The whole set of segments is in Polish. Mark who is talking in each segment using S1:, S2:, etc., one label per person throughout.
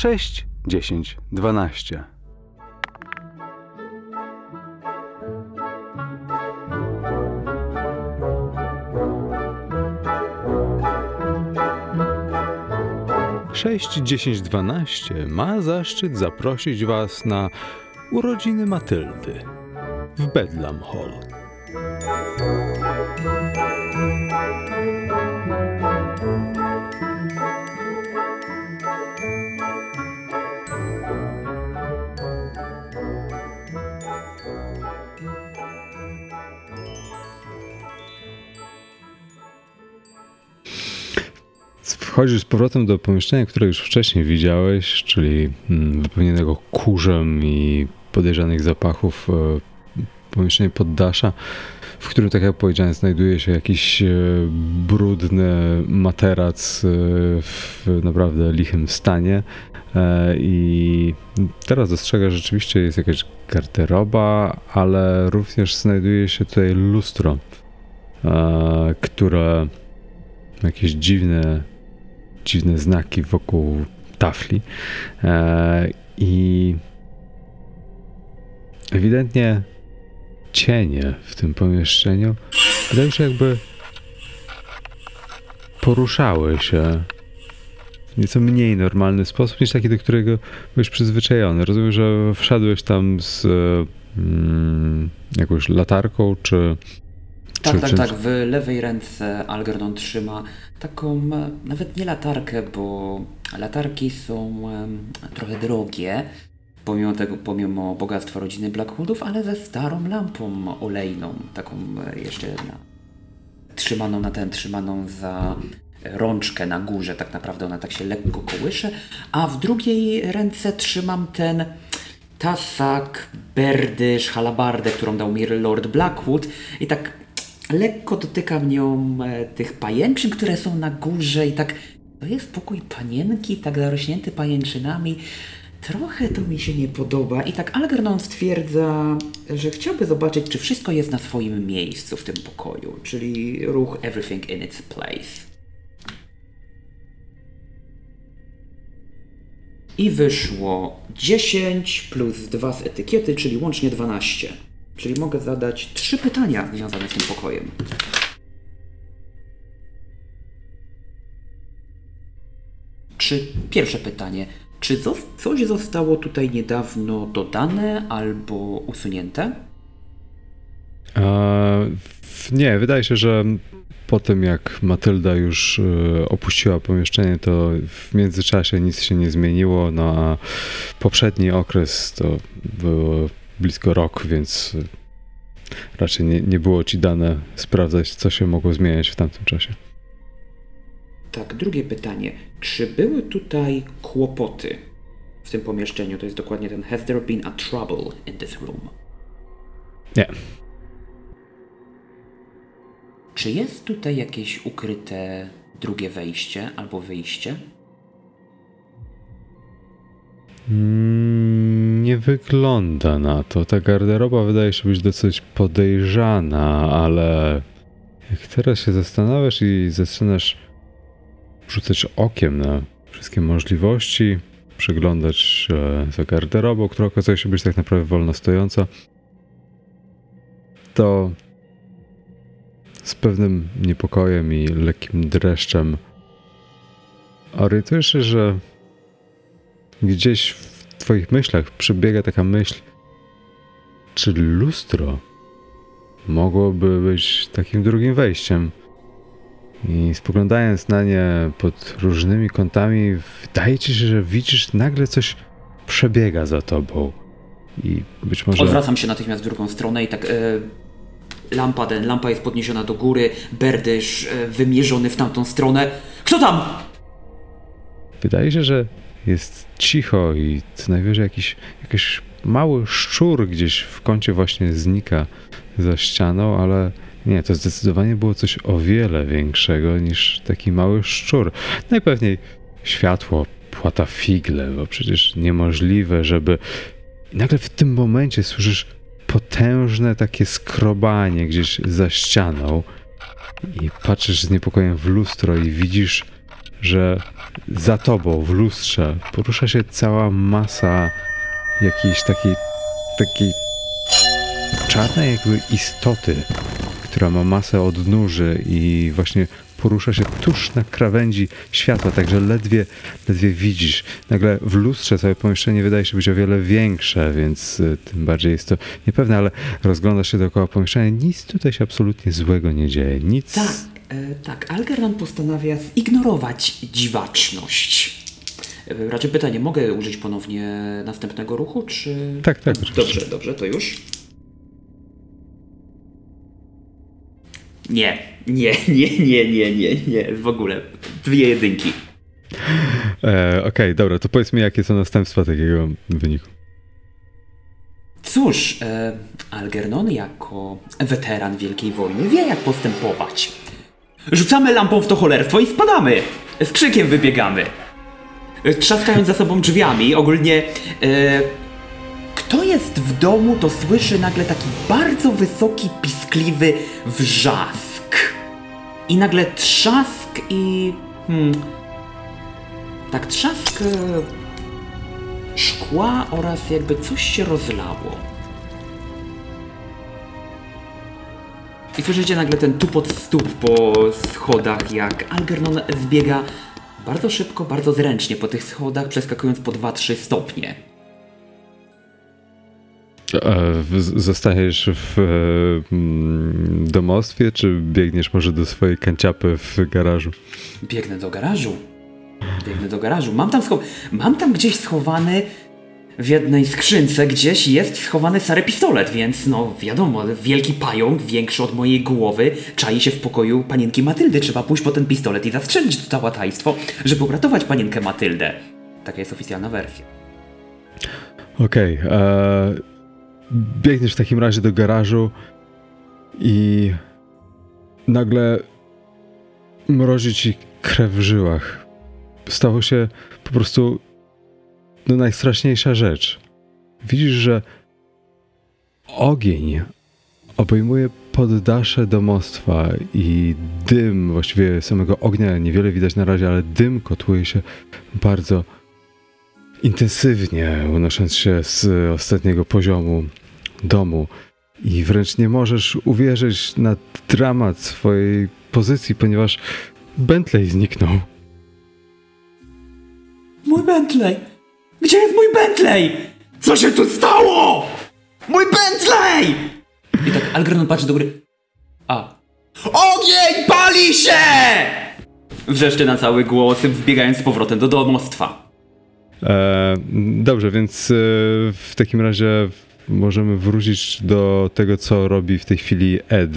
S1: 6, 10, 12. Sześć, dziesięć, dwanaście ma zaszczyt zaprosić Was na urodziny Matyldy w Bedlam Hall. Wchodzisz z powrotem do pomieszczenia, które już wcześniej widziałeś, czyli mm, wypełnionego kurzem i podejrzanych zapachów e, pomieszczenie poddasza, w którym, tak jak powiedziałem, znajduje się jakiś e, brudny materac e, w naprawdę lichym stanie. I teraz dostrzegasz, rzeczywiście jest jakaś garderoba, ale również znajduje się tutaj lustro, które jakieś dziwne dziwne znaki wokół tafli. E, I ewidentnie cienie w tym pomieszczeniu wydaje się jakby poruszały się w nieco mniej normalny sposób niż taki, do którego byłeś przyzwyczajony. Rozumiem, że wszedłeś tam z mm, jakąś latarką, czy
S2: tak, czy, tak, tak. W lewej ręce Algernon trzyma taką, e, nawet nie latarkę, bo latarki są trochę drogie, pomimo tego, pomimo bogactwa rodziny Blackwoodów, ale ze starą lampą olejną, taką e, jeszcze na, trzymaną na ten, trzymaną za rączkę na górze, tak naprawdę ona tak się lekko kołysze, a w drugiej ręce trzymam ten tasak, berdysz, halabardę, którą dał mi Lord Blackwood i tak lekko dotykam nią e, tych pajęczyn, które są na górze i tak to jest pokój panienki, tak zarośnięty pajęczynami. Trochę to mi się nie podoba i tak Algernon stwierdza, że chciałby zobaczyć, czy wszystko jest na swoim miejscu w tym pokoju, czyli ruch everything in its place. I wyszło 10 plus 2 z etykiety, czyli łącznie 12. Czyli mogę zadać trzy pytania związane z tym pokojem. Czy pierwsze pytanie, czy coś zostało tutaj niedawno dodane albo usunięte?
S1: E, nie, wydaje się, że po tym jak Matylda już e, opuściła pomieszczenie, to w międzyczasie nic się nie zmieniło, no a poprzedni okres to było blisko rok, więc raczej nie, nie było ci dane sprawdzać, co się mogło zmieniać w tamtym czasie.
S2: Tak, drugie pytanie. Czy były tutaj kłopoty w tym pomieszczeniu? To jest dokładnie ten Has there been a trouble in this room?
S1: Nie.
S2: Czy jest tutaj jakieś ukryte drugie wejście albo wyjście?
S1: Mm, nie wygląda na to. Ta garderoba wydaje się być dosyć podejrzana, ale jak teraz się zastanawiasz i zaczynasz rzucać okiem na wszystkie możliwości, przyglądać za garderobą, która okazuje się być tak naprawdę wolno stojąca, to z pewnym niepokojem i lekkim dreszczem orientujesz się, że gdzieś w Twoich myślach przebiega taka myśl, czy lustro mogłoby być takim drugim wejściem. I spoglądając na nie pod różnymi kątami, wydaje ci się, że widzisz nagle coś przebiega za tobą. I być może.
S2: Odwracam się natychmiast w drugą stronę i tak. Yy, lampa, ten, lampa jest podniesiona do góry, berdysz yy, wymierzony w tamtą stronę. Kto tam?
S1: Wydaje się, że jest cicho i co najwyżej jakiś, jakiś mały szczur gdzieś w kącie właśnie znika za ścianą, ale nie, to zdecydowanie było coś o wiele większego niż taki mały szczur. Najpewniej światło płata figle, bo przecież niemożliwe, żeby nagle w tym momencie słyszysz potężne takie skrobanie gdzieś za ścianą i patrzysz z niepokojem w lustro i widzisz że za tobą w lustrze porusza się cała masa jakiejś takiej, takiej czarnej jakby istoty, która ma masę odnóży i właśnie porusza się tuż na krawędzi światła, także ledwie, ledwie widzisz. Nagle w lustrze całe pomieszczenie wydaje się być o wiele większe, więc y, tym bardziej jest to niepewne, ale rozglądasz się dookoła pomieszczenia, nic tutaj się absolutnie złego nie dzieje, nic...
S2: Tak, tak, Algernon postanawia zignorować dziwaczność. E, raczej pytanie, mogę użyć ponownie następnego ruchu, czy...
S1: Tak, tak.
S2: Dobrze, dobrze, to już. Nie, nie, nie, nie, nie, nie, nie, w ogóle. Dwie jedynki.
S1: E, Okej, okay, dobra, to powiedz mi, jakie są następstwa takiego wyniku.
S2: Cóż, e, Algernon jako weteran Wielkiej Wojny wie, jak postępować. Rzucamy lampą w to cholerstwo i spadamy. Z krzykiem wybiegamy. E, trzaskając za sobą drzwiami, ogólnie... E, kto jest w domu, to słyszy nagle taki bardzo wysoki, piskliwy wrzask. I nagle trzask i... Hmm, tak trzask e, szkła oraz jakby coś się rozlało. I słyszycie nagle ten tupot stóp po schodach, jak Algernon zbiega bardzo szybko, bardzo zręcznie po tych schodach, przeskakując po 2-3 stopnie.
S1: Zostajesz w mm, domostwie, czy biegniesz może do swojej kanciapy w garażu?
S2: Biegnę do garażu. Biegnę do garażu. Mam tam, mam tam gdzieś schowany w jednej skrzynce gdzieś jest schowany stary pistolet, więc no wiadomo, wielki pająk, większy od mojej głowy, czai się w pokoju panienki Matyldy. Trzeba pójść po ten pistolet i zastrzelić to tałatajstwo, żeby uratować panienkę Matyldę. Taka jest oficjalna wersja.
S1: Okej. Okay, e, biegniesz w takim razie do garażu i nagle mrozi ci krew w żyłach. Stało się po prostu no, najstraszniejsza rzecz. Widzisz, że ogień obejmuje poddasze domostwa i dym, właściwie samego ognia niewiele widać na razie, ale dym kotłuje się bardzo intensywnie, unosząc się z ostatniego poziomu domu. I wręcz nie możesz uwierzyć na dramat swojej pozycji, ponieważ Bentley zniknął.
S2: Mój Bentley! Gdzie jest mój Bentley? Co się tu stało? Mój Bentley! I tak Algernon patrzy do góry. A. Ogień pali się! Wrzeszczy na cały głos, wbiegając z powrotem do domostwa.
S1: E, dobrze, więc e, w takim razie możemy wrócić do tego, co robi w tej chwili Ed,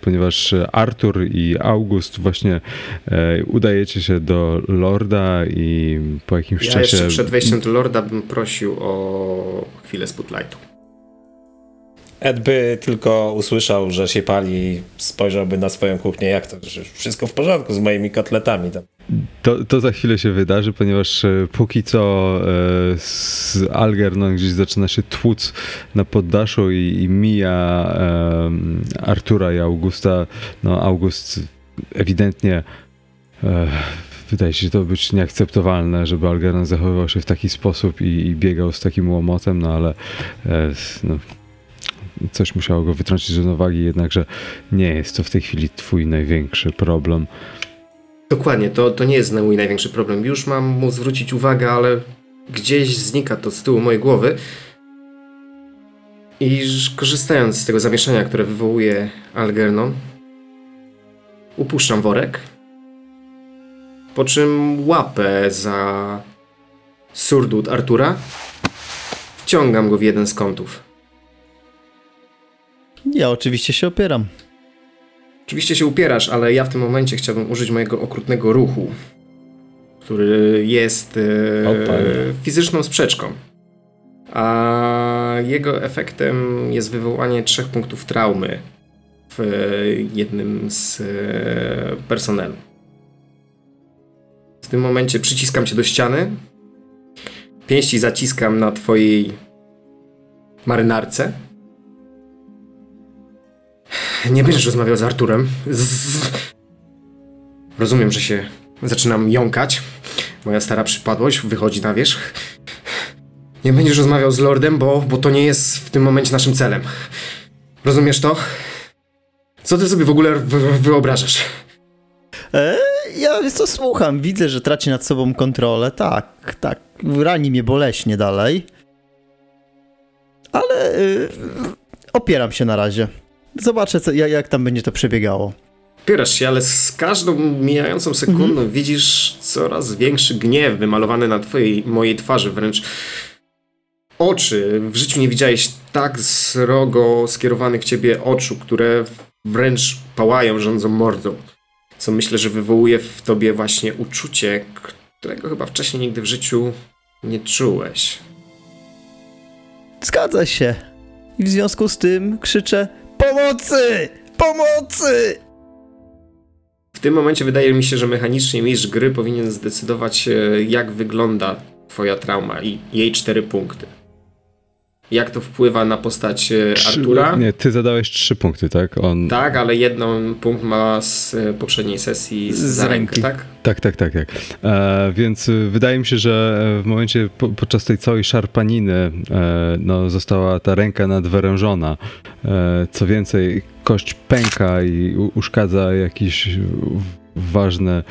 S1: ponieważ Artur i August właśnie e, udajecie się do Lorda i po jakimś
S3: ja
S1: czasie...
S3: jeszcze przed wejściem do Lorda bym prosił o chwilę spotlightu.
S4: Ed by tylko usłyszał, że się pali, spojrzałby na swoją kuchnię, jak to, że wszystko w porządku z moimi kotletami. Tam.
S1: To, to za chwilę się wydarzy, ponieważ e, póki co e, z Algernon gdzieś zaczyna się tłuc na poddaszu i, i mija e, Artura i Augusta. No August ewidentnie e, wydaje się to być nieakceptowalne, żeby Algernon zachowywał się w taki sposób i, i biegał z takim łomotem, no ale e, no, coś musiało go wytrącić z równowagi, jednakże nie jest to w tej chwili twój największy problem.
S3: Dokładnie, to, to nie jest mój największy problem. Już mam mu zwrócić uwagę, ale gdzieś znika to z tyłu mojej głowy. I korzystając z tego zamieszania, które wywołuje Algernon, upuszczam worek, po czym łapę za surdut Artura, wciągam go w jeden z kątów.
S5: Ja oczywiście się opieram.
S3: Oczywiście się upierasz, ale ja w tym momencie chciałbym użyć mojego okrutnego ruchu, który jest e, fizyczną sprzeczką. A jego efektem jest wywołanie trzech punktów traumy w jednym z e, personelu. W tym momencie przyciskam cię do ściany, pięści zaciskam na twojej marynarce nie będziesz rozmawiał z Arturem. Z... Rozumiem, że się Zaczynam jąkać. Moja stara przypadłość wychodzi na wierzch. Nie będziesz rozmawiał z lordem, bo, bo to nie jest w tym momencie naszym celem. Rozumiesz to? Co ty sobie w ogóle wy- wyobrażasz?
S5: E, ja wiesz co, słucham, widzę, że traci nad sobą kontrolę, tak, tak, rani mnie boleśnie dalej, ale y, opieram się na razie. Zobaczę, co, jak, jak tam będzie to przebiegało.
S3: Pierasz się, ale z każdą mijającą sekundą widzisz coraz większy gniew wymalowany na twojej, mojej twarzy, wręcz oczy. W życiu nie widziałeś tak srogo skierowanych w ciebie oczu, które wręcz pałają, rządzą mordą. Co myślę, że wywołuje w tobie właśnie uczucie, którego chyba wcześniej nigdy w życiu nie czułeś.
S5: Zgadza się. I w związku z tym krzyczę pomocy! Pomocy!
S3: W tym momencie wydaje mi się, że mechanicznie mistrz gry powinien zdecydować, e, jak wygląda twoja trauma i jej cztery punkty. Jak to wpływa na postać e,
S1: Trzy-
S3: Artura?
S1: Nie, ty zadałeś trzy punkty, tak? On...
S3: Tak, ale jeden punkt ma z e, poprzedniej sesji z,
S5: Z
S3: za rękę, tak?
S1: Tak, tak, tak, tak. E, więc y, wydaje mi się, że e, w momencie po, podczas tej całej szarpaniny e, no, została ta ręka nadwyrężona. E, co więcej, kość pęka i u, uszkadza jakiś ważny,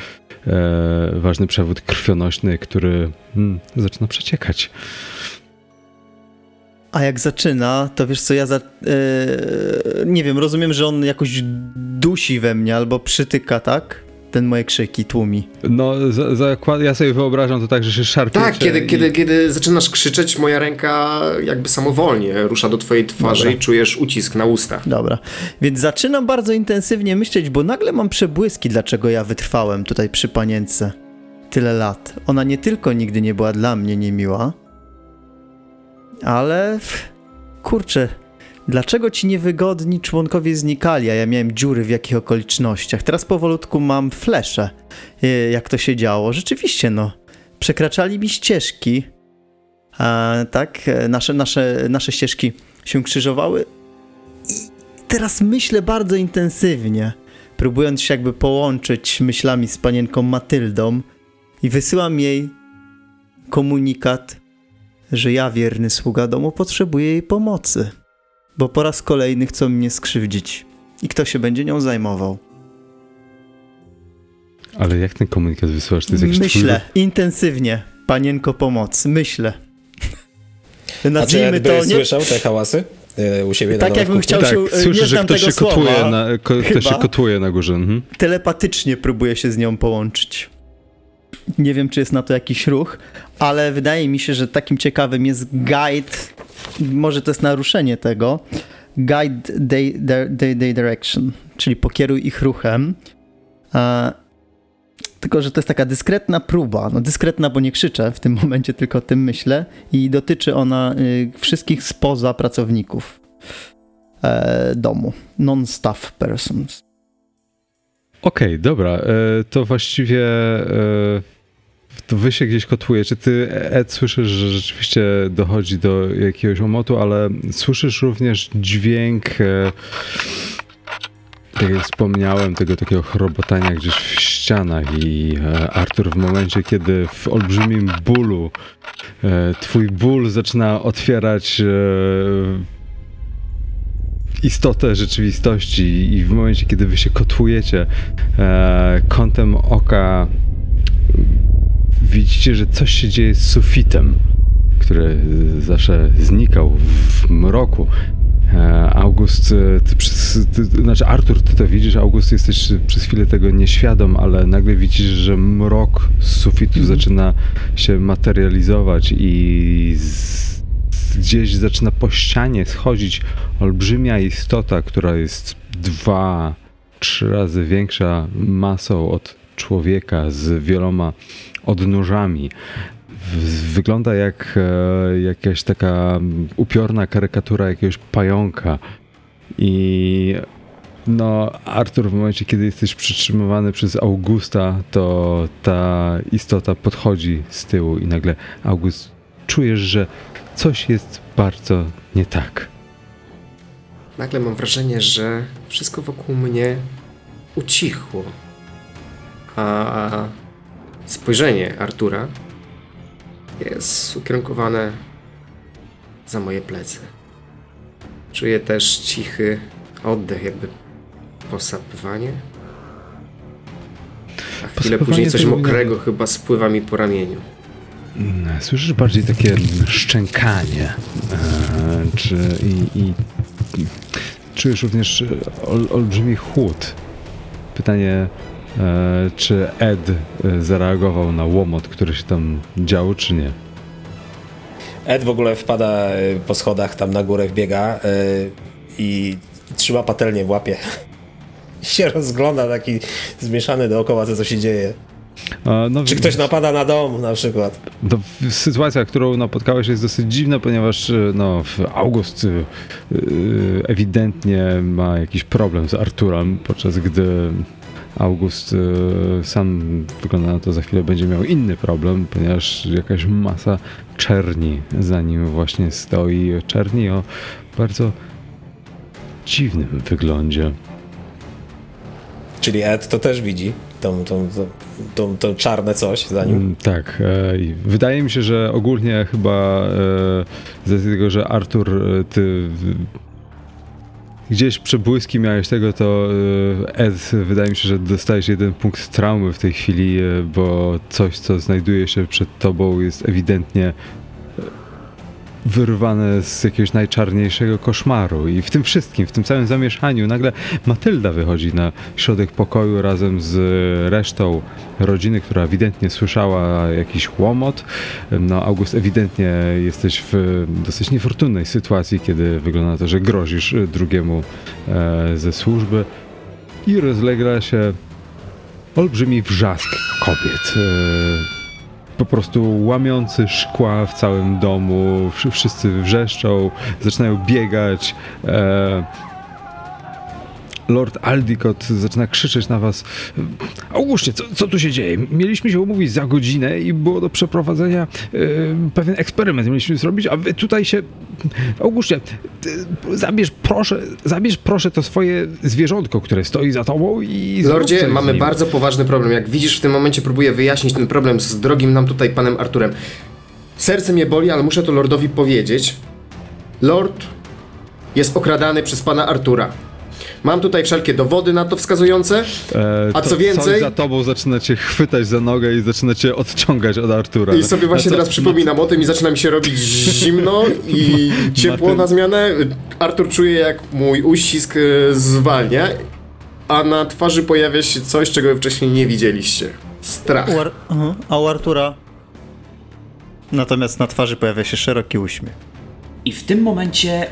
S1: e, ważny przewód krwionośny, który hmm, zaczyna przeciekać.
S5: A jak zaczyna, to wiesz co, ja za... e, nie wiem, rozumiem, że on jakoś dusi we mnie albo przytyka, tak? Ten moje krzyki tłumi.
S1: No, za, zakład- ja sobie wyobrażam to tak, że się szarpie.
S3: Tak, kiedy,
S1: i-
S3: kiedy, kiedy zaczynasz krzyczeć, moja ręka jakby samowolnie rusza do twojej twarzy
S5: Dobra.
S3: i czujesz ucisk na usta.
S5: Dobra, więc zaczynam bardzo intensywnie myśleć, bo nagle mam przebłyski, dlaczego ja wytrwałem tutaj przy panience tyle lat. Ona nie tylko nigdy nie była dla mnie niemiła, ale kurczę, dlaczego ci niewygodni członkowie znikali, a ja miałem dziury w jakich okolicznościach? Teraz powolutku mam flesze, y, jak to się działo. Rzeczywiście, no, przekraczali mi ścieżki, a, tak, e, nasze, nasze, nasze ścieżki się krzyżowały teraz myślę bardzo intensywnie, próbując się jakby połączyć myślami z panienką Matyldą i wysyłam jej komunikat, że ja, wierny sługa domu, potrzebuję jej pomocy, bo po raz kolejny chcą mnie skrzywdzić. I kto się będzie nią zajmował?
S1: Ale jak ten komunikat wysyłasz? To jest jakiś
S5: Myślę, intensywnie, panienko pomocy, myślę.
S4: A czy
S5: Nazwijmy
S4: jakby
S5: to nie,
S4: słyszał te hałasy e, u siebie
S5: Tak
S4: na
S5: jakbym chciał
S1: Tak,
S5: się-
S1: słyszę,
S5: nie
S1: że ktoś
S5: tego
S1: się kotuje
S5: słowa,
S1: na, ko, ktoś się kotuje na górze. Mhm.
S5: telepatycznie próbuję się z nią połączyć. Nie wiem, czy jest na to jakiś ruch, ale wydaje mi się, że takim ciekawym jest guide. Może to jest naruszenie tego. Guide their, their, their direction, czyli pokieruj ich ruchem. E, tylko, że to jest taka dyskretna próba. No, dyskretna, bo nie krzyczę w tym momencie, tylko o tym myślę. I dotyczy ona y, wszystkich spoza pracowników e, domu. Non-staff persons.
S1: Okej, dobra. E, to właściwie e, to wy się gdzieś kotuje. Czy ty, Ed, słyszysz, że rzeczywiście dochodzi do jakiegoś omotu, ale słyszysz również dźwięk, e, tak jak wspomniałem, tego takiego chrobotania gdzieś w ścianach i Artur w momencie, kiedy w olbrzymim bólu twój ból zaczyna otwierać istotę rzeczywistości i w momencie, kiedy wy się kotujecie e, kątem oka widzicie, że coś się dzieje z sufitem, który zawsze znikał w mroku. E, August, e, ty przez, ty, znaczy Artur, ty to widzisz, August jesteś przez chwilę tego nieświadom, ale nagle widzisz, że mrok z sufitu zaczyna się materializować i z, gdzieś zaczyna po ścianie schodzić olbrzymia istota, która jest dwa, trzy razy większa masą od człowieka z wieloma odnóżami. Wygląda jak e, jakaś taka upiorna karykatura jakiegoś pająka. I no, Artur, w momencie, kiedy jesteś przytrzymywany przez Augusta, to ta istota podchodzi z tyłu i nagle August czujesz, że coś jest bardzo nie tak.
S3: Nagle mam wrażenie, że wszystko wokół mnie ucichło. A spojrzenie Artura jest ukierunkowane za moje plecy. Czuję też cichy oddech, jakby posapywanie. A chwilę później coś mokrego chyba spływa mi po ramieniu.
S1: Słyszysz bardziej takie szczękanie. E, czy, i, i, czujesz również ol, olbrzymi chłód. Pytanie, e, czy Ed e, zareagował na łomot, który się tam działo, czy nie?
S4: Ed w ogóle wpada po schodach, tam na górę wbiega i trzyma patelnię w łapie. Się rozgląda taki zmieszany dookoła, co się dzieje. No, Czy ktoś napada na dom na przykład?
S1: To sytuacja, którą napotkałeś jest dosyć dziwna, ponieważ no, August yy, ewidentnie ma jakiś problem z Arturem, podczas gdy August sam wygląda na to za chwilę będzie miał inny problem, ponieważ jakaś masa czerni za nim właśnie stoi. Czerni o bardzo dziwnym wyglądzie.
S4: Czyli Ed to też widzi tą, tą, tą, tą czarne coś za nim. Mm,
S1: tak. E, wydaje mi się, że ogólnie chyba e, z tego, że Artur, e, ty gdzieś przebłyski miałeś tego, to Ed, wydaje mi się, że dostajesz jeden punkt traumy w tej chwili, bo coś, co znajduje się przed tobą jest ewidentnie wyrwane z jakiegoś najczarniejszego koszmaru. I w tym wszystkim, w tym całym zamieszaniu, nagle Matylda wychodzi na środek pokoju razem z resztą rodziny, która ewidentnie słyszała jakiś łomot. No, August, ewidentnie jesteś w dosyć niefortunnej sytuacji, kiedy wygląda na to, że grozisz drugiemu e, ze służby. I rozlega się olbrzymi wrzask kobiet. Po prostu łamiący szkła w całym domu, wszyscy wrzeszczą, zaczynają biegać. E, Lord Aldicott zaczyna krzyczeć na was Auguście, co, co tu się dzieje? Mieliśmy się umówić za godzinę i było do przeprowadzenia y, pewien eksperyment mieliśmy zrobić, a wy tutaj się Auguście, zabierz proszę, zabierz proszę to swoje zwierzątko, które stoi za tobą i
S3: Lordzie, mamy bardzo poważny problem. Jak widzisz, w tym momencie próbuję wyjaśnić ten problem z drogim nam tutaj panem Arturem. Serce mnie boli, ale muszę to lordowi powiedzieć. Lord jest okradany przez pana Artura. Mam tutaj wszelkie dowody na to wskazujące, e, a co więcej... Coś
S1: za tobą zaczyna cię chwytać za nogę i zaczyna cię odciągać od Artura.
S3: I sobie właśnie co, teraz przypominam o tym i zaczyna mi się robić zimno i ciepło na zmianę. Artur czuje jak mój uścisk e, zwalnia, a na twarzy pojawia się coś, czego wcześniej nie widzieliście. Strach.
S5: U Ar uh A u Artura natomiast na twarzy pojawia się szeroki uśmiech.
S2: I w tym momencie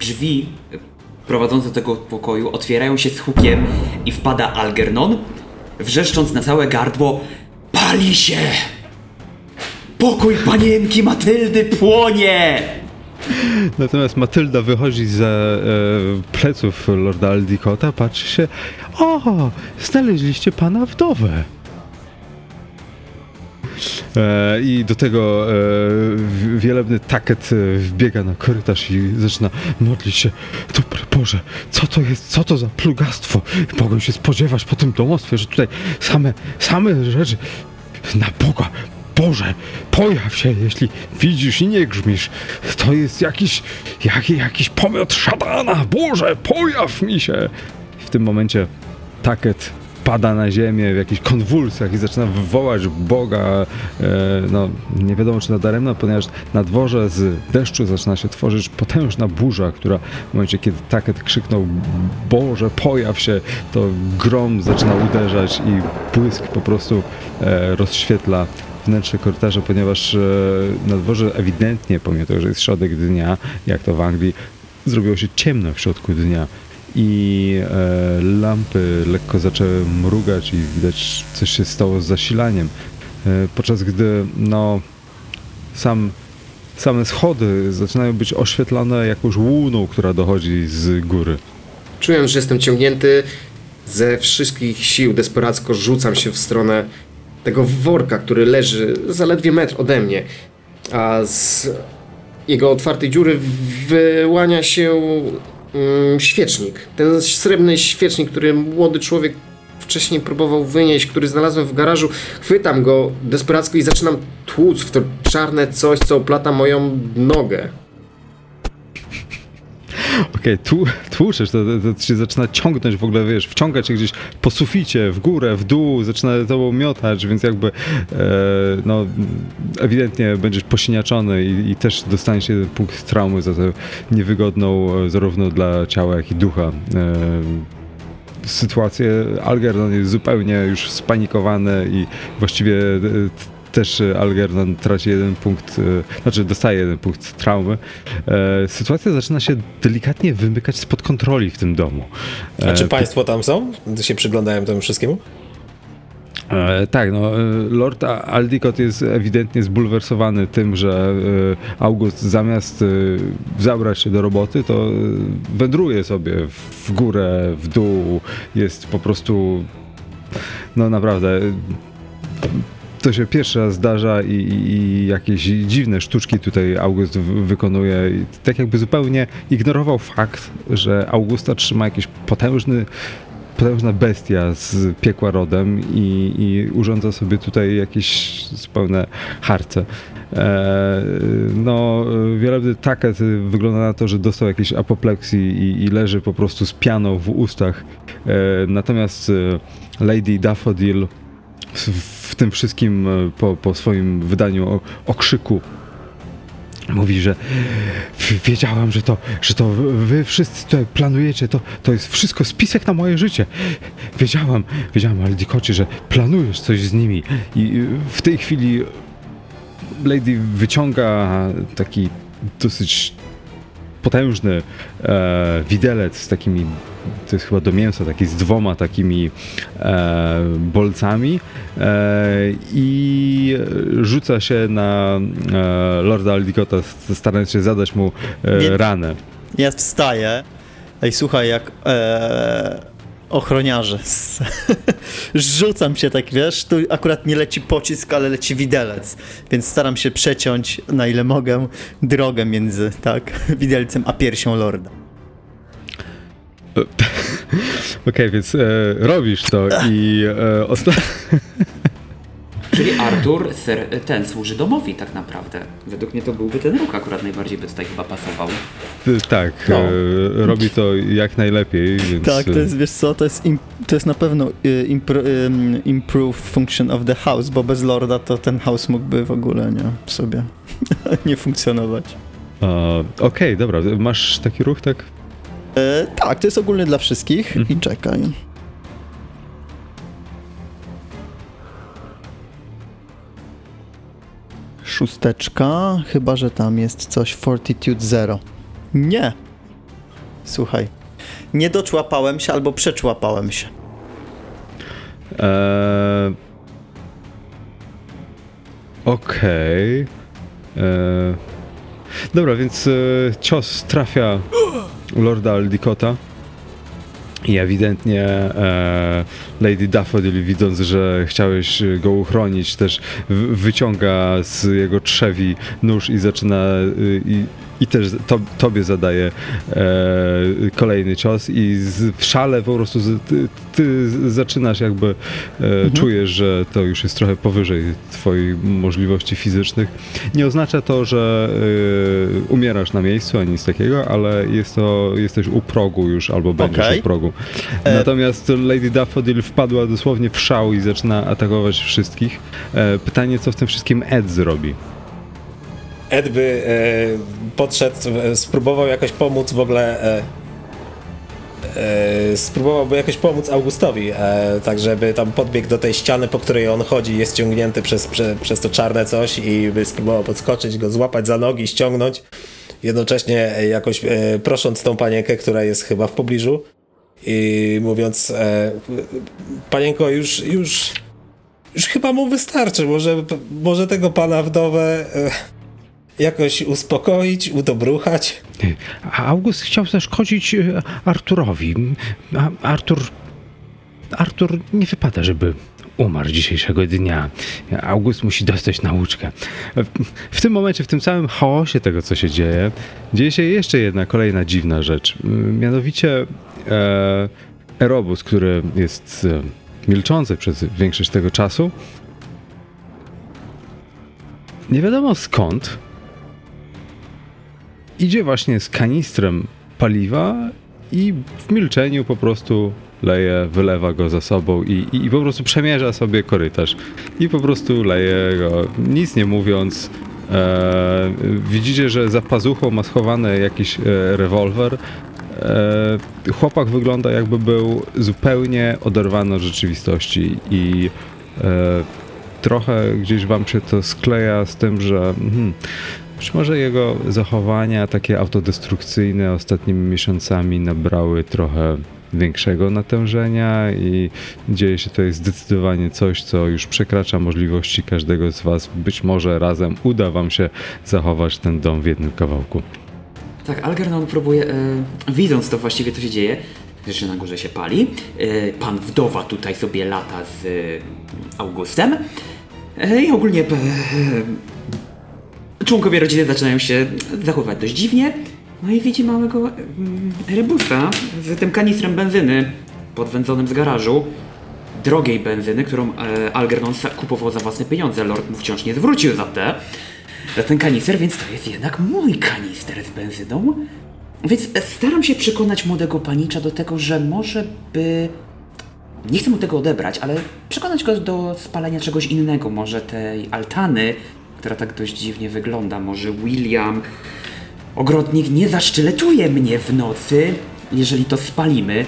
S2: drzwi prowadzące do tego pokoju otwierają się z hukiem i wpada Algernon, wrzeszcząc na całe gardło Pali się! Pokój panienki Matyldy płonie!
S1: Natomiast Matylda wychodzi za e, pleców Lorda Aldicota, patrzy się O, znaleźliście pana wdowę. E, I do tego e, wielebny taket e, wbiega na korytarz i zaczyna modlić się. Dobry Boże, co to jest, co to za plugastwo? Mogę się spodziewać po tym domostwie, że tutaj same, same rzeczy. Na Boga, Boże, pojaw się, jeśli widzisz i nie grzmisz. To jest jakiś, jak, jakiś pomiot szatana. Boże, pojaw mi się. W tym momencie taket pada na ziemię w jakichś konwulsjach i zaczyna wywołać Boga, e, no nie wiadomo czy nadaremno, ponieważ na dworze z deszczu zaczyna się tworzyć potężna burza, która w momencie kiedy Taket krzyknął Boże pojaw się, to grom zaczyna uderzać i błysk po prostu e, rozświetla wnętrze korytarza, ponieważ e, na dworze ewidentnie, pomimo tego, że jest środek dnia, jak to w Anglii, zrobiło się ciemno w środku dnia i e, lampy lekko zaczęły mrugać i widać coś się stało z zasilaniem. E, podczas gdy no, sam, same schody zaczynają być oświetlone jakąś łuną, która dochodzi z góry.
S3: Czuję, że jestem ciągnięty ze wszystkich sił, desperacko rzucam się w stronę tego worka, który leży zaledwie metr ode mnie, a z jego otwartej dziury wyłania się świecznik. Ten srebrny świecznik, który młody człowiek wcześniej próbował wynieść, który znalazłem w garażu. Chwytam go desperacko i zaczynam tłuc w to czarne coś, co oplata moją nogę.
S1: Okej, okay, tłuczesz, to, to, to się zaczyna ciągnąć w ogóle, wiesz, wciągać się gdzieś po suficie, w górę, w dół, zaczyna tobą miotać, więc jakby e, no ewidentnie będziesz posiniaczony i, i, też dostaniesz jeden punkt traumy za tę niewygodną e, zarówno dla ciała, jak i ducha e, sytuację. Algernon jest zupełnie już spanikowany i właściwie e, też e, Algernon traci jeden punkt, e, znaczy dostaje jeden punkt traumy. E, sytuacja zaczyna się delikatnie wymykać spod kontroli w tym domu.
S4: A czy państwo tam są? Się przyglądają temu wszystkiemu?
S1: E, tak, no, Lord Aldicott jest ewidentnie zbulwersowany tym, że August zamiast zabrać się do roboty, to wędruje sobie w górę, w dół, jest po prostu no naprawdę to się pierwszy raz zdarza i, i, jakieś dziwne sztuczki tutaj August wykonuje. I tak jakby zupełnie ignorował fakt, że Augusta trzyma jakiś potężny potężna bestia z piekła rodem i, i urządza sobie tutaj jakieś zupełne harce. E, no, wielebny Taket wygląda na to, że dostał jakiejś apopleksji i, i leży po prostu z pianą w ustach. E, natomiast e, Lady Daffodil w tym wszystkim e, po, po swoim wydaniu okrzyku mówi, że wiedziałam, że to, że to wy wszyscy tutaj planujecie, to, to jest wszystko spisek na moje życie. Wiedziałam, wiedziałam, Aldikocie, że planujesz coś z nimi i w tej chwili Lady wyciąga taki dosyć potężny e, widelec z takimi, to jest chyba do mięsa, taki z dwoma takimi e, bolcami e, i rzuca się na e, Lorda Aldicotta, starając się zadać mu e, ranę.
S5: Ja wstaję. Ej, słuchaj, jak e, ochroniarze. Rzucam się tak, wiesz, tu akurat nie leci pocisk, ale leci widelec, więc staram się przeciąć, na ile mogę, drogę między, tak, widelcem a piersią lorda.
S1: Okej, okay, więc e, robisz to i e, ostatnio...
S2: Czyli Artur ten służy domowi tak naprawdę. Według mnie to byłby ten ruch akurat najbardziej by tutaj chyba pasował.
S1: Tak, no. e, robi to jak najlepiej. Więc...
S5: Tak, to jest, wiesz co, to jest, im, to jest na pewno impro, improve function of the house, bo bez Lorda to ten house mógłby w ogóle nie sobie nie funkcjonować.
S1: Okej, okay, dobra, masz taki ruch, tak?
S5: E, tak, to jest ogólny dla wszystkich mhm. i czekaj. Szósteczka, chyba że tam jest coś Fortitude Zero. Nie. Słuchaj. Nie doczłapałem się albo przeczłapałem się. Eee...
S1: Okej. Okay. Eee... Dobra, więc e, cios trafia Lorda Aldicota. I ewidentnie e, Lady Daffodil, widząc, że chciałeś go uchronić, też wyciąga z jego trzewi nóż i zaczyna y, i i też to, tobie zadaje e, kolejny cios i z, w szale po prostu z, ty, ty, zaczynasz jakby, e, mhm. czujesz, że to już jest trochę powyżej twoich możliwości fizycznych. Nie oznacza to, że e, umierasz na miejscu, ani nic takiego, ale jest to, jesteś u progu już, albo będziesz okay. u progu. E, Natomiast Lady Daffodil wpadła dosłownie w szał i zaczyna atakować wszystkich. E, pytanie, co w tym wszystkim Ed zrobi?
S4: Ed by e, podszedł, e, spróbował jakoś pomóc w ogóle. E, spróbowałby jakoś pomóc Augustowi, tak żeby tam podbiegł do tej ściany, po której on chodzi, jest ciągnięty przez, prze, przez to czarne coś i by spróbował podskoczyć, go złapać za nogi, ściągnąć. Jednocześnie jakoś prosząc tą panienkę, która jest chyba w pobliżu i mówiąc panienko, już, już, już chyba mu wystarczy, może, może tego pana wdowę jakoś uspokoić, udobruchać.
S1: August chciał zaszkodzić e, Arturowi. Artur. Artur nie wypada, żeby umarł dzisiejszego dnia. August musi dostać nauczkę. W tym momencie, w tym samym chaosie tego, co się dzieje, dzieje się jeszcze jedna kolejna dziwna rzecz. Mianowicie e, Erobus, który jest e, milczący przez większość tego czasu. Nie wiadomo skąd idzie właśnie z kanistrem paliwa i w milczeniu po prostu leje, wylewa go za sobą i, i, i, po prostu przemierza sobie korytarz. I po prostu leje go, nic nie mówiąc. E, widzicie, że za pazuchą ma schowany jakiś e, rewolwer. E, chłopak wygląda jakby był zupełnie oderwany od rzeczywistości i e, trochę gdzieś wam się to skleja z tym, że hmm, być może jego zachowania takie autodestrukcyjne ostatnimi miesiącami nabrały trochę większego natężenia i dzieje się jest zdecydowanie coś, co już przekracza możliwości każdego z Was. Być może razem uda Wam się zachować ten dom w jednym kawałku.
S2: Tak, Algernon próbuje, e, widząc to właściwie, co się dzieje, że na górze się pali, e, pan wdowa tutaj sobie lata z e, Augustem i ogólnie członkowie rodziny zaczynają się zachowywać dość dziwnie. No i widzi małego mm, rebusa z tym kanistrem benzyny podwędzonym z garażu. Drogiej benzyny, którą e, Algernon kupował za własne pieniądze. Lord mu wciąż nie zwrócił za te za ten kanister, więc to jest jednak mój kanister z benzyną. Więc staram się przekonać młodego panicza do tego, że może by... Nie chcę mu tego odebrać, ale przekonać go do spalenia czegoś innego. Może tej altany, która tak dość dziwnie wygląda. Może William ogrodnik nie zaszczyletuje mnie w nocy, jeżeli to spalimy.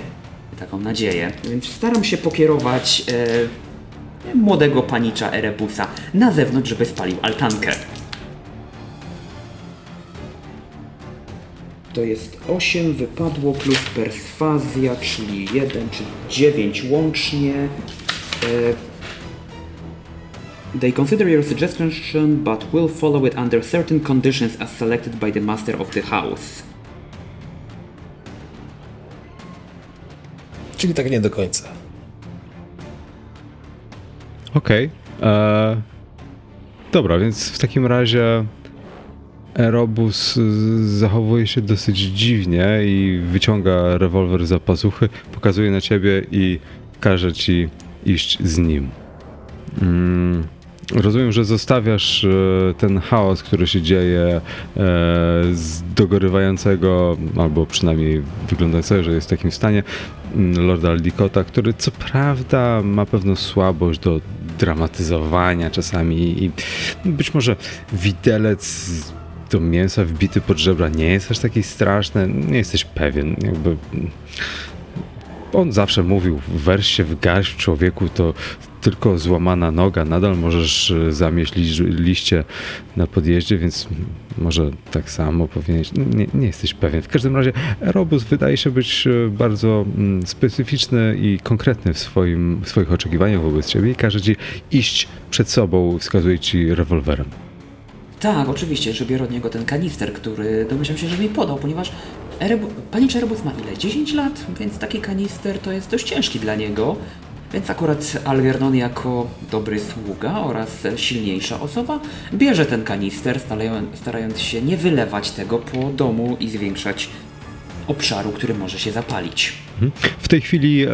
S2: Taką nadzieję. Więc staram się pokierować e, młodego panicza Erebusa na zewnątrz, żeby spalił altankę. To jest 8 wypadło plus perswazja, czyli 1 czy 9 łącznie. E, They consider your suggestion, but will follow it under certain conditions as selected by the master of the house.
S4: Czyli tak nie do końca.
S1: Okej. Okay. E, dobra, więc w takim razie Erobus zachowuje się dosyć dziwnie i wyciąga rewolwer za pazuchy, pokazuje na ciebie i każe ci iść z nim. Mm. Rozumiem, że zostawiasz e, ten chaos, który się dzieje e, z dogorywającego, albo przynajmniej wyglądającego, że jest w takim stanie, mm, Lorda Aldicota, który co prawda ma pewną słabość do dramatyzowania czasami i być może widelec do mięsa wbity pod żebra nie jest aż taki straszny, nie jesteś pewien, jakby on zawsze mówił, się w garść człowieku, to tylko złamana noga, nadal możesz e, zamieść liście na podjeździe, więc może tak samo powinieneś, nie, nie jesteś pewien. W każdym razie Robus wydaje się być e, bardzo mm, specyficzny i konkretny w, swoim, w swoich oczekiwaniach wobec ciebie i każe ci iść przed sobą, wskazuje ci rewolwerem.
S2: Tak, oczywiście, że biorę od niego ten kanister, który domyślam się, że mi podał, ponieważ Erebu, pani Czerebus ma ile? 10 lat? Więc taki kanister to jest dość ciężki dla niego. Więc akurat Algernon jako dobry sługa oraz silniejsza osoba bierze ten kanister, starając się nie wylewać tego po domu i zwiększać obszaru, który może się zapalić.
S1: Mhm. W tej chwili e,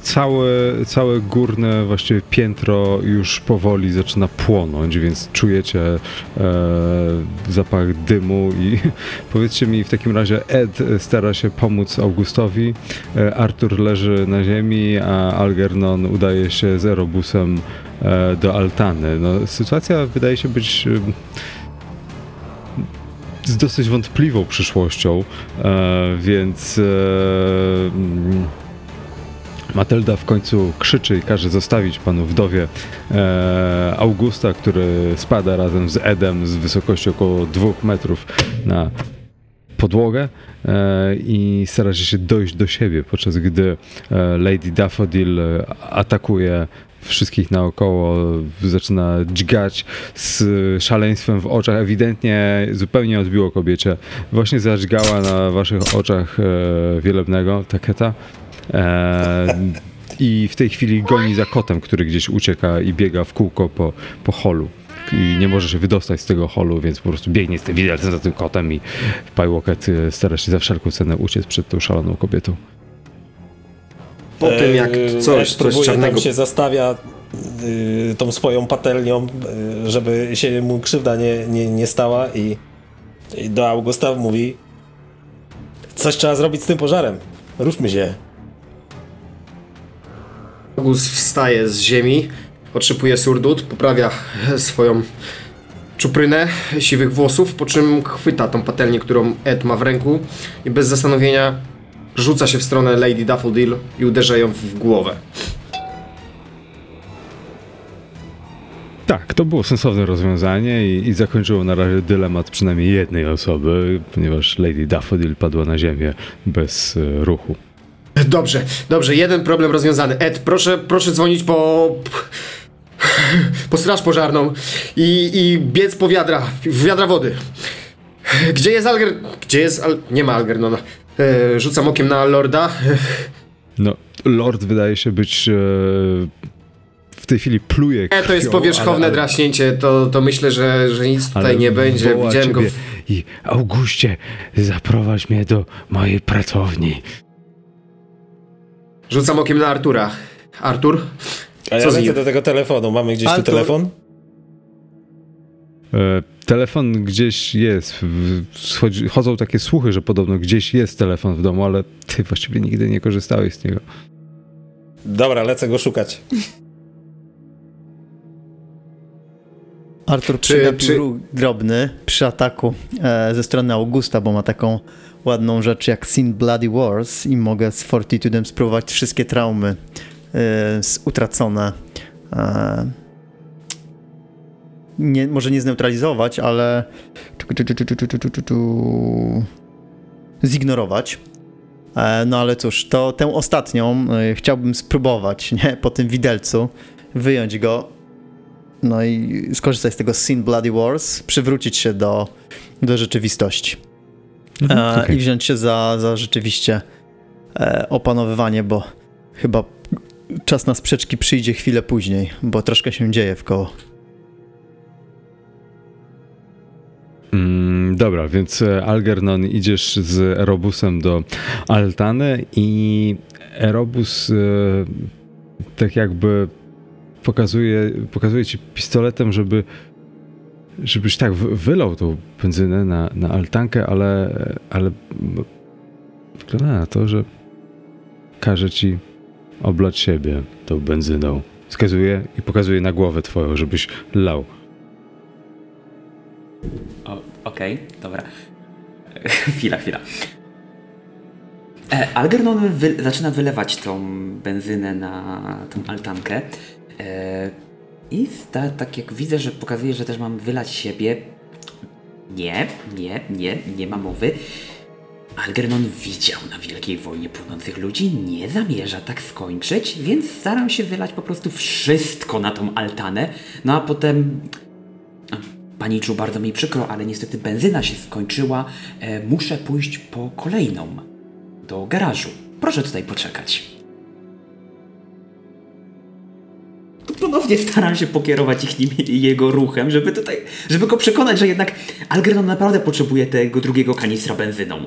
S1: całe, całe górne właściwie piętro już powoli zaczyna płonąć, więc czujecie e, zapach dymu i powiedzcie mi w takim razie Ed stara się pomóc Augustowi, e, Artur leży na ziemi, a Algernon udaje się z aerobusem e, do altany. No, sytuacja wydaje się być e, z dosyć wątpliwą przyszłością, e, więc e, mm, Matylda w końcu krzyczy i każe zostawić panu wdowie e, Augusta, który spada razem z Edem z wysokości około dwóch metrów na podłogę i stara się dojść do siebie, podczas gdy Lady Daffodil atakuje wszystkich naokoło, zaczyna dźgać z szaleństwem w oczach. Ewidentnie zupełnie odbiło kobiecie. Właśnie zadźgała na waszych oczach e, wielebnego, taketa. E, I w tej chwili goni za kotem, który gdzieś ucieka i biega w kółko po, po holu i nie może się wydostać z tego holu, więc po prostu biegnie z tym widelcem za tym kotem i Pajłoket e, stara się za wszelką cenę uciec przed tą szaloną kobietą.
S3: Po tym jak coś, coś czarnego...
S4: tam się zastawia y, tą swoją patelnią, y, żeby się mu krzywda nie, nie, nie stała i, i do Augusta mówi coś trzeba zrobić z tym pożarem. Ruszmy się.
S3: August wstaje z ziemi, otrzepuje surdut, poprawia swoją czuprynę siwych włosów, po czym chwyta tą patelnię, którą Ed ma w ręku i bez zastanowienia rzuca się w stronę Lady Daffodil i uderza ją w głowę.
S1: Tak, to było sensowne rozwiązanie i, i zakończyło na razie dylemat przynajmniej jednej osoby, ponieważ Lady Daffodil padła na ziemię bez e, ruchu.
S3: Dobrze, dobrze, jeden problem rozwiązany. Ed, proszę, proszę dzwonić po... po straż pożarną i, i biec po wiadra, w wiadra wody. Gdzie jest Alger... Gdzie jest Al... Nie ma Algernona. E, rzucam okiem na Lorda.
S1: No, Lord wydaje się być e, w tej chwili pluje
S3: E, to jest
S1: krwią,
S3: powierzchowne
S1: ale-
S3: draśnięcie, to, to myślę, że, że nic tutaj
S1: ale
S3: nie będzie. Widziałem go w...
S1: I Auguście, zaprowadź mnie do mojej pracowni.
S3: Rzucam okiem na Artura. Artur?
S4: A ja
S3: Co z
S4: lecę
S3: nim?
S4: do tego telefonu. Mamy gdzieś
S5: Artur.
S4: tu telefon?
S1: E, telefon gdzieś jest. chodzą takie słuchy, że podobno gdzieś jest telefon w domu, ale ty właściwie nigdy nie korzystałeś z niego.
S4: Dobra, lecę go szukać.
S5: Artur
S3: Czy-
S5: przegapił
S3: czy-
S5: ruch drobny przy ataku e, ze strony Augusta, bo ma taką ładną rzecz jak Sin Bloody Wars i mogę z Fortitudem spróbować wszystkie traumy e, z utracone e, nie, może nie zneutralizować, ale zignorować. No ale cóż, to tę ostatnią chciałbym spróbować, nie? Po tym widelcu wyjąć go, no i skorzystać z tego Sin Bloody Wars, przywrócić się do, do rzeczywistości. Mhm,
S1: e,
S5: I wziąć się za, za rzeczywiście e, opanowywanie, bo chyba czas na sprzeczki przyjdzie chwilę później, bo troszkę się dzieje w koło.
S1: Mm, dobra, więc e, Algernon idziesz z Erobusem do Altany i Erobus e, tak jakby pokazuje, pokazuje ci pistoletem, żeby żebyś tak wy- wylał tą benzynę na, na altankę, ale, ale wygląda na to, że każe ci oblać siebie tą benzyną. Wskazuje i pokazuje na głowę twoją, żebyś lał.
S2: Okej, dobra. chwila, chwila. E, Algernon wy, zaczyna wylewać tą benzynę na tą altankę. E, I tak jak widzę, że pokazuje, że też mam wylać siebie. Nie, nie, nie, nie ma mowy. Algernon widział na Wielkiej Wojnie płonących ludzi, nie zamierza tak skończyć, więc staram się wylać po prostu wszystko na tą altanę, no a potem Paniczu, bardzo mi przykro, ale niestety benzyna się skończyła. E, muszę pójść po kolejną do garażu. Proszę tutaj poczekać. Ponownie staram się pokierować ich nim, jego ruchem, żeby tutaj, żeby go przekonać, że jednak Algernon naprawdę potrzebuje tego drugiego kanistra benzyną.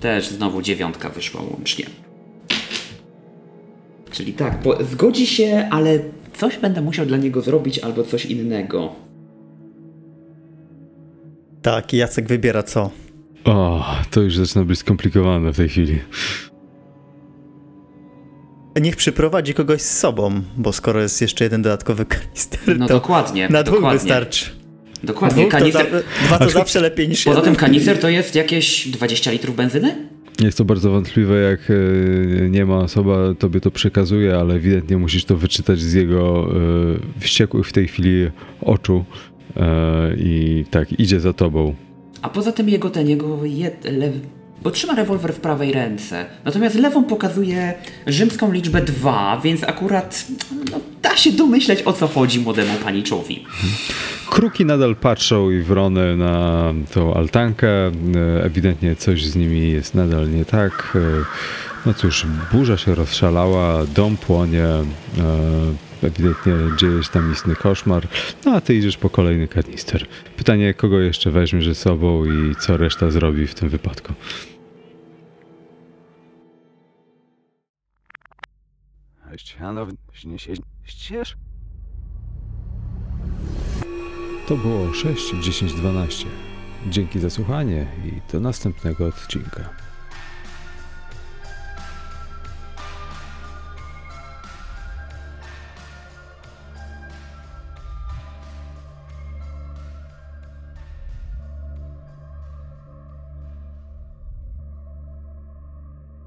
S2: Też znowu dziewiątka wyszła łącznie. Czyli tak, bo zgodzi się, ale coś będę musiał dla niego zrobić albo coś innego.
S5: Tak, i Jacek wybiera co.
S1: O, to już zaczyna być skomplikowane w tej chwili.
S5: Niech przyprowadzi kogoś z sobą, bo skoro jest jeszcze jeden dodatkowy kanister,
S2: No
S5: to
S2: dokładnie.
S5: na dwóch
S2: dokładnie.
S5: wystarczy.
S2: Dokładnie.
S5: Dwóch to
S2: Kanister...
S5: za, dwa to zawsze lepiej niż
S2: Poza
S5: jeden.
S2: tym kanister to jest jakieś 20 litrów benzyny?
S1: Jest to bardzo wątpliwe, jak e, nie ma osoba tobie to przekazuje, ale ewidentnie musisz to wyczytać z jego e, wściekłych w tej chwili oczu e, i tak, idzie za tobą.
S2: A poza tym jego ten, jego jed, lew... bo trzyma rewolwer w prawej ręce. Natomiast lewą pokazuje rzymską liczbę 2, więc akurat no, da się domyśleć o co chodzi młodemu paniczowi.
S1: Kruki nadal patrzą i wrony na tą altankę. Ewidentnie coś z nimi jest nadal nie tak. No cóż, burza się rozszalała, dom płonie. e, Ewidentnie dzieje się tam istny koszmar. No a ty idziesz po kolejny kanister. Pytanie, kogo jeszcze weźmiesz ze sobą i co reszta zrobi w tym wypadku?
S6: ścież.
S1: To było 6, 10, 12. Dzięki za słuchanie i do następnego odcinka.